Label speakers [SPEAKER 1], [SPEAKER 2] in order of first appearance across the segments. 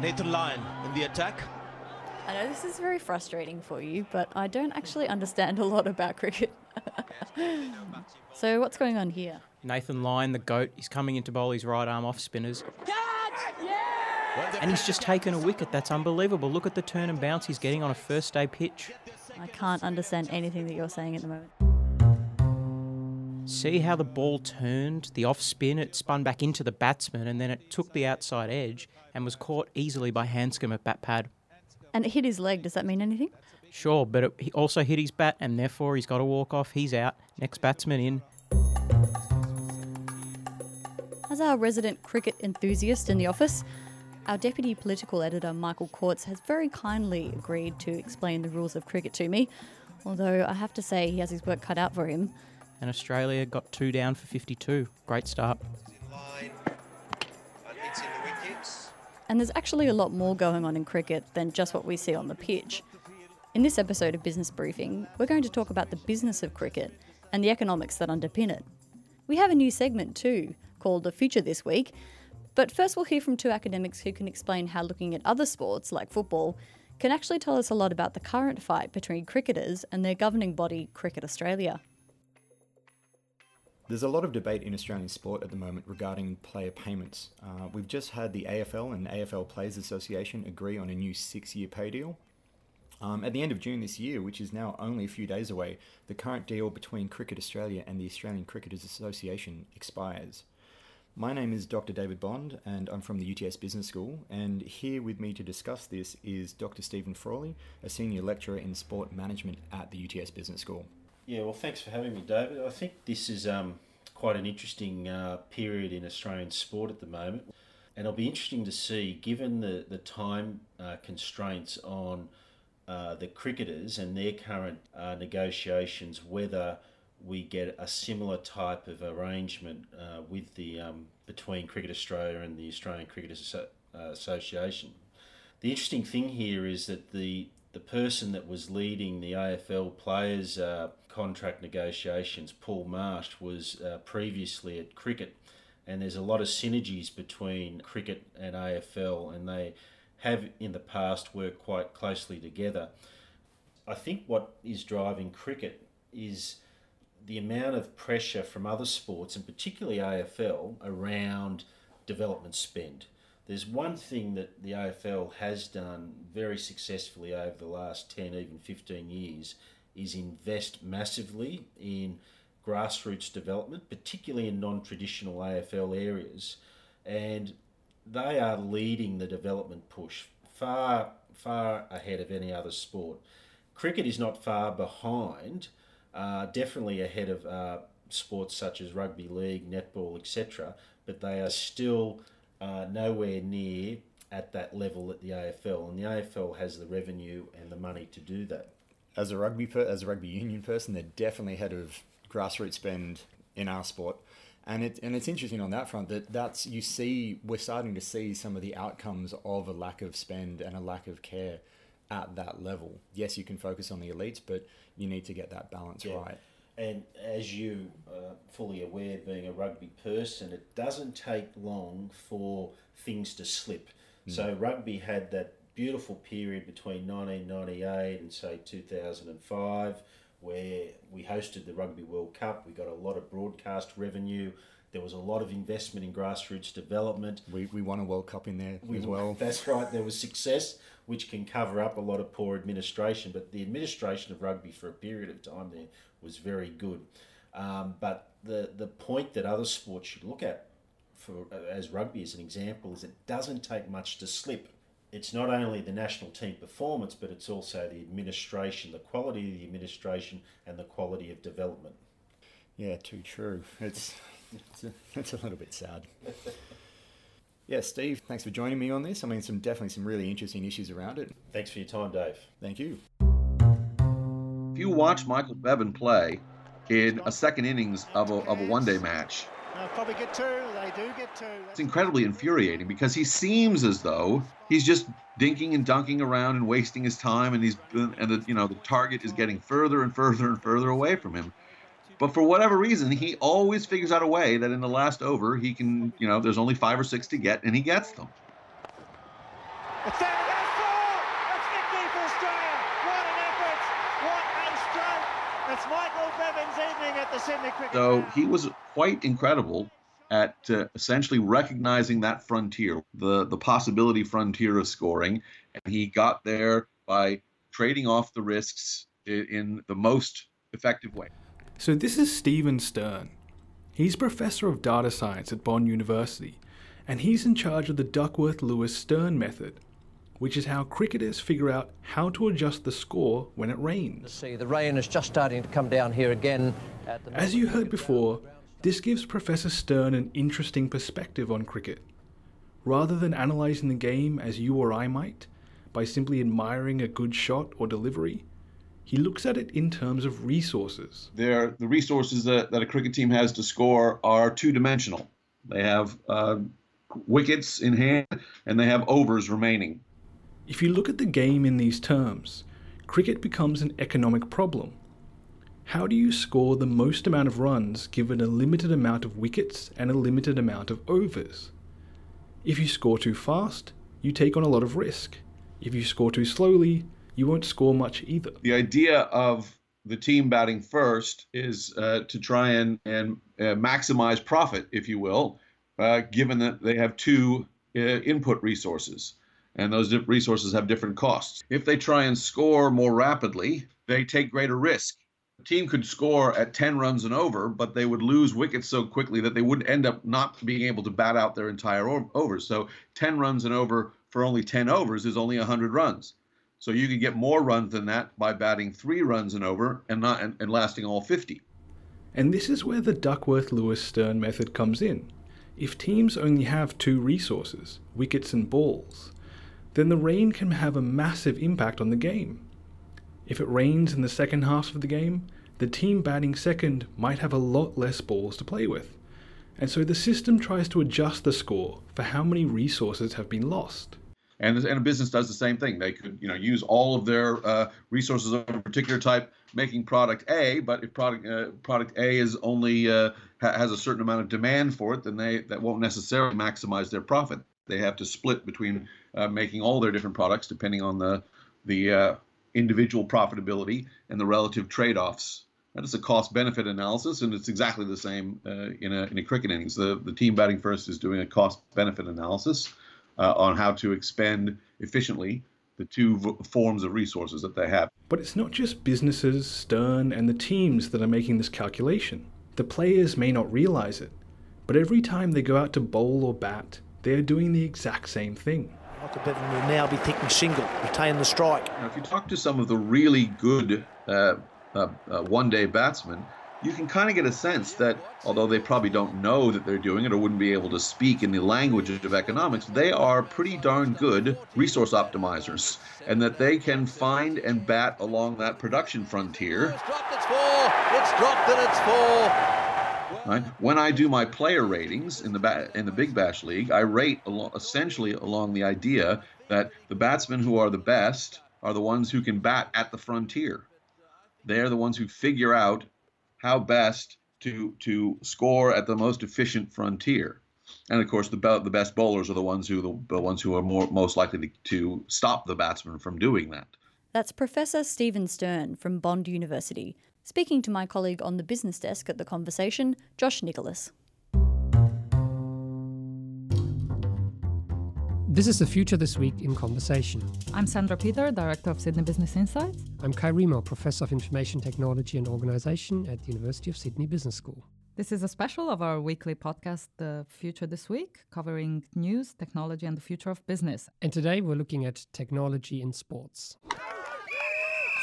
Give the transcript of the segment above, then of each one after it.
[SPEAKER 1] Nathan Lyon in the attack.
[SPEAKER 2] I know this is very frustrating for you, but I don't actually understand a lot about cricket. so, what's going on here?
[SPEAKER 3] Nathan Lyon, the GOAT, he's coming into bowl his right arm off spinners. And he's just taken a wicket. That's unbelievable. Look at the turn and bounce he's getting on a first day pitch.
[SPEAKER 2] I can't understand anything that you're saying at the moment.
[SPEAKER 3] See how the ball turned, the off spin, it spun back into the batsman and then it took the outside edge and was caught easily by Handscomb at bat pad.
[SPEAKER 2] And it hit his leg. Does that mean anything?
[SPEAKER 3] Sure, but it, he also hit his bat and therefore he's got to walk off. He's out. Next batsman in.
[SPEAKER 2] As our resident cricket enthusiast in the office, our deputy political editor Michael Courts has very kindly agreed to explain the rules of cricket to me, although I have to say he has his work cut out for him.
[SPEAKER 3] And Australia got two down for 52. Great start.
[SPEAKER 2] And there's actually a lot more going on in cricket than just what we see on the pitch. In this episode of Business Briefing, we're going to talk about the business of cricket and the economics that underpin it. We have a new segment too, called The Future This Week. But first, we'll hear from two academics who can explain how looking at other sports, like football, can actually tell us a lot about the current fight between cricketers and their governing body, Cricket Australia.
[SPEAKER 4] There's a lot of debate in Australian sport at the moment regarding player payments. Uh, we've just had the AFL and AFL Players Association agree on a new six year pay deal. Um, at the end of June this year, which is now only a few days away, the current deal between Cricket Australia and the Australian Cricketers Association expires. My name is Dr. David Bond, and I'm from the UTS Business School. And here with me to discuss this is Dr. Stephen Frawley, a senior lecturer in sport management at the UTS Business School.
[SPEAKER 5] Yeah, well, thanks for having me, David. I think this is um, quite an interesting uh, period in Australian sport at the moment. And it'll be interesting to see, given the, the time uh, constraints on uh, the cricketers and their current uh, negotiations, whether we get a similar type of arrangement uh, with the um, between Cricket Australia and the Australian Cricketers uh, Association. The interesting thing here is that the the person that was leading the AFL players uh, contract negotiations, Paul Marsh, was uh, previously at cricket, and there's a lot of synergies between cricket and AFL, and they have in the past worked quite closely together. I think what is driving cricket is the amount of pressure from other sports, and particularly AFL, around development spend. There's one thing that the AFL has done very successfully over the last 10, even 15 years, is invest massively in grassroots development, particularly in non traditional AFL areas. And they are leading the development push far, far ahead of any other sport. Cricket is not far behind, uh, definitely ahead of uh, sports such as rugby league, netball, etc., but they are still uh, nowhere near at that level at the AFL, and the AFL has the revenue and the money to do that.
[SPEAKER 4] As a rugby per- as a rugby union person, they're definitely ahead of grassroots spend in our sport. And it and it's interesting on that front that that's you see we're starting to see some of the outcomes of a lack of spend and a lack of care at that level. Yes, you can focus on the elites, but you need to get that balance yeah. right.
[SPEAKER 5] And as you are fully aware, being a rugby person, it doesn't take long for things to slip. Mm. So rugby had that beautiful period between 1998 and say 2005 where we hosted the Rugby World Cup. We got a lot of broadcast revenue. There was a lot of investment in grassroots development.
[SPEAKER 4] We, we won a World Cup in there we, as well.
[SPEAKER 5] That's right. There was success, which can cover up a lot of poor administration. But the administration of rugby for a period of time there was very good. Um, but the, the point that other sports should look at, for as rugby as an example, is it doesn't take much to slip it's not only the national team performance, but it's also the administration, the quality of the administration, and the quality of development.
[SPEAKER 4] Yeah, too true. It's it's a, it's a little bit sad. yeah, Steve, thanks for joining me on this. I mean, some definitely some really interesting issues around it.
[SPEAKER 5] Thanks for your time, Dave.
[SPEAKER 4] Thank you.
[SPEAKER 6] If you watch Michael Bevan play in a second innings of a, of a one-day match,
[SPEAKER 7] I'll probably get two. They do get two.
[SPEAKER 6] It's incredibly infuriating because he seems as though he's just dinking and dunking around and wasting his time, and he's and the you know the target is getting further and further and further away from him. But for whatever reason, he always figures out a way that in the last over he can you know there's only five or six to get, and he gets them.
[SPEAKER 7] It's there to go four. It's victory for Australia. What an effort. What a stroke. It's Michael Bevan's evening at the Sydney Cricket
[SPEAKER 6] So he was quite incredible at uh, essentially recognizing that frontier, the the possibility frontier of scoring, and he got there by trading off the risks in, in the most effective way.
[SPEAKER 8] So this is Stephen Stern. He's professor of data science at Bond University, and he's in charge of the Duckworth-Lewis Stern method, which is how cricketers figure out how to adjust the score when it rains.
[SPEAKER 9] See, the rain is just starting to come down here again. At the
[SPEAKER 8] As you heard before, this gives Professor Stern an interesting perspective on cricket. Rather than analysing the game as you or I might, by simply admiring a good shot or delivery, he looks at it in terms of resources.
[SPEAKER 6] They're, the resources that, that a cricket team has to score are two dimensional. They have uh, wickets in hand and they have overs remaining.
[SPEAKER 8] If you look at the game in these terms, cricket becomes an economic problem. How do you score the most amount of runs given a limited amount of wickets and a limited amount of overs? If you score too fast, you take on a lot of risk. If you score too slowly, you won't score much either.
[SPEAKER 6] The idea of the team batting first is uh, to try and, and uh, maximize profit, if you will, uh, given that they have two uh, input resources. And those resources have different costs. If they try and score more rapidly, they take greater risk. Team could score at 10 runs and over, but they would lose wickets so quickly that they would end up not being able to bat out their entire overs. So 10 runs and over for only 10 overs is only 100 runs. So you could get more runs than that by batting three runs and over and not and, and lasting all 50.
[SPEAKER 8] And this is where the Duckworth Lewis Stern method comes in. If teams only have two resources, wickets and balls, then the rain can have a massive impact on the game. If it rains in the second half of the game, the team batting second might have a lot less balls to play with. And so the system tries to adjust the score for how many resources have been lost.
[SPEAKER 6] And, and a business does the same thing. They could, you know, use all of their uh, resources of a particular type, making product A. But if product uh, product A is only uh, ha- has a certain amount of demand for it, then they that won't necessarily maximize their profit. They have to split between uh, making all their different products depending on the the uh, individual profitability and the relative trade-offs. That is a cost-benefit analysis, and it's exactly the same uh, in a in a cricket innings. The the team batting first is doing a cost-benefit analysis uh, on how to expend efficiently the two v- forms of resources that they have.
[SPEAKER 8] But it's not just businesses, Stern, and the teams that are making this calculation. The players may not realize it, but every time they go out to bowl or bat, they are doing the exact same thing.
[SPEAKER 10] Michael Bevan will now be thinking single, retain the strike.
[SPEAKER 6] Now, if you talk to some of the really good uh, uh, uh, one-day batsmen, you can kind of get a sense that although they probably don't know that they're doing it or wouldn't be able to speak in the language of economics, they are pretty darn good resource optimizers, and that they can find and bat along that production frontier.
[SPEAKER 9] It's dropped, it's four. It's dropped and it's four.
[SPEAKER 6] Right? When I do my player ratings in the ba- in the Big Bash League, I rate alo- essentially along the idea that the batsmen who are the best are the ones who can bat at the frontier. They're the ones who figure out how best to to score at the most efficient frontier. And of course, the be- the best bowlers are the ones who the, the ones who are more most likely to, to stop the batsman from doing that.
[SPEAKER 2] That's Professor Stephen Stern from Bond University, speaking to my colleague on the business desk at the conversation, Josh Nicholas.
[SPEAKER 11] This is the Future This Week in Conversation.
[SPEAKER 12] I'm Sandra Peter, Director of Sydney Business Insights.
[SPEAKER 11] I'm Kai Riemer, Professor of Information Technology and Organisation at the University of Sydney Business School.
[SPEAKER 12] This is a special of our weekly podcast, The Future This Week, covering news, technology, and the future of business.
[SPEAKER 11] And today we're looking at technology in sports.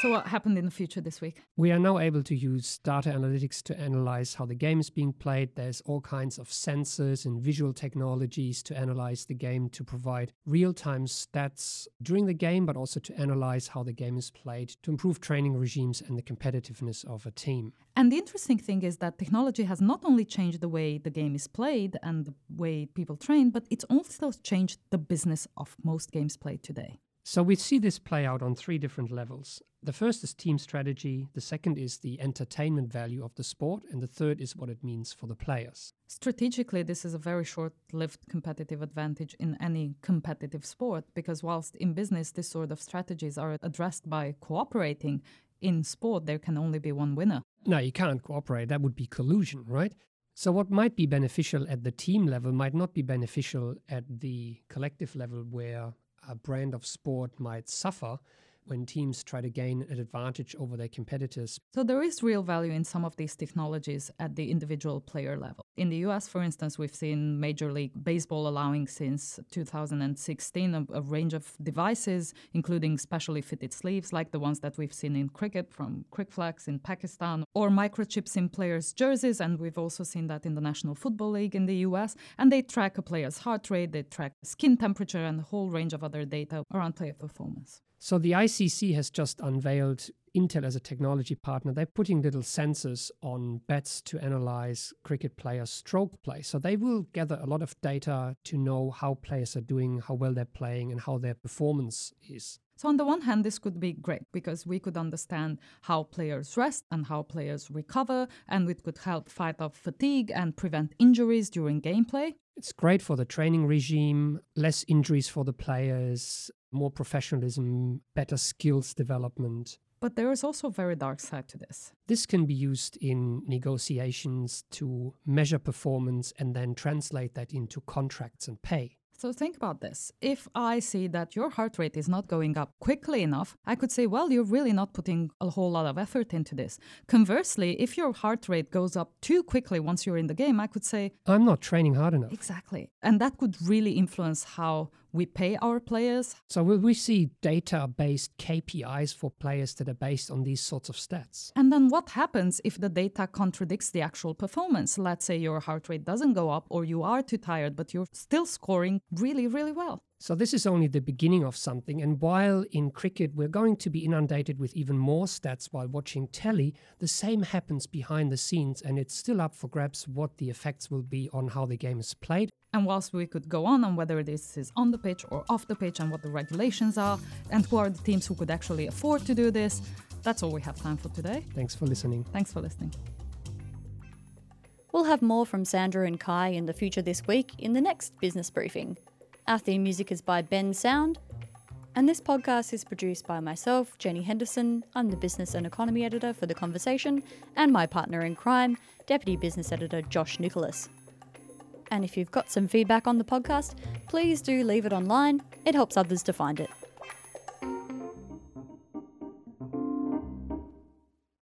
[SPEAKER 12] So, what happened in the future this week?
[SPEAKER 11] We are now able to use data analytics to analyze how the game is being played. There's all kinds of sensors and visual technologies to analyze the game to provide real time stats during the game, but also to analyze how the game is played to improve training regimes and the competitiveness of a team.
[SPEAKER 12] And the interesting thing is that technology has not only changed the way the game is played and the way people train, but it's also changed the business of most games played today.
[SPEAKER 11] So we see this play out on three different levels. The first is team strategy, the second is the entertainment value of the sport, and the third is what it means for the players.
[SPEAKER 12] Strategically, this is a very short lived competitive advantage in any competitive sport because, whilst in business, this sort of strategies are addressed by cooperating, in sport, there can only be one winner.
[SPEAKER 11] No, you can't cooperate. That would be collusion, right? So, what might be beneficial at the team level might not be beneficial at the collective level, where brand of sport might suffer when teams try to gain an advantage over their competitors.
[SPEAKER 12] So there is real value in some of these technologies at the individual player level. In the US, for instance, we've seen Major League Baseball allowing since 2016 a, a range of devices, including specially fitted sleeves like the ones that we've seen in cricket from Cricflex in Pakistan, or microchips in players' jerseys, and we've also seen that in the National Football League in the US. And they track a player's heart rate, they track skin temperature, and a whole range of other data around player performance.
[SPEAKER 11] So the ICC has just unveiled Intel as a technology partner. They're putting little sensors on bats to analyze cricket players' stroke play. So they will gather a lot of data to know how players are doing, how well they're playing, and how their performance is.
[SPEAKER 12] So, on the one hand, this could be great because we could understand how players rest and how players recover, and it could help fight off fatigue and prevent injuries during gameplay.
[SPEAKER 11] It's great for the training regime, less injuries for the players, more professionalism, better skills development.
[SPEAKER 12] But there is also a very dark side to this.
[SPEAKER 11] This can be used in negotiations to measure performance and then translate that into contracts and pay.
[SPEAKER 12] So think about this. If I see that your heart rate is not going up quickly enough, I could say, well, you're really not putting a whole lot of effort into this. Conversely, if your heart rate goes up too quickly once you're in the game, I could say,
[SPEAKER 11] I'm not training hard enough.
[SPEAKER 12] Exactly. And that could really influence how we pay our players.
[SPEAKER 11] So will we see data-based KPIs for players that are based on these sorts of stats?
[SPEAKER 12] And then what happens if the data contradicts the actual performance? Let's say your heart rate doesn't go up or you are too tired but you're still scoring really really well.
[SPEAKER 11] So, this is only the beginning of something. And while in cricket we're going to be inundated with even more stats while watching telly, the same happens behind the scenes, and it's still up for grabs what the effects will be on how the game is played.
[SPEAKER 12] And whilst we could go on on whether this is on the pitch or off the pitch and what the regulations are, and who are the teams who could actually afford to do this, that's all we have time for today.
[SPEAKER 11] Thanks for listening.
[SPEAKER 12] Thanks for listening.
[SPEAKER 2] We'll have more from Sandra and Kai in the future this week in the next business briefing. Our theme music is by Bensound. And this podcast is produced by myself, Jenny Henderson. I'm the business and economy editor for The Conversation, and my partner in crime, deputy business editor Josh Nicholas. And if you've got some feedback on the podcast, please do leave it online. It helps others to find it.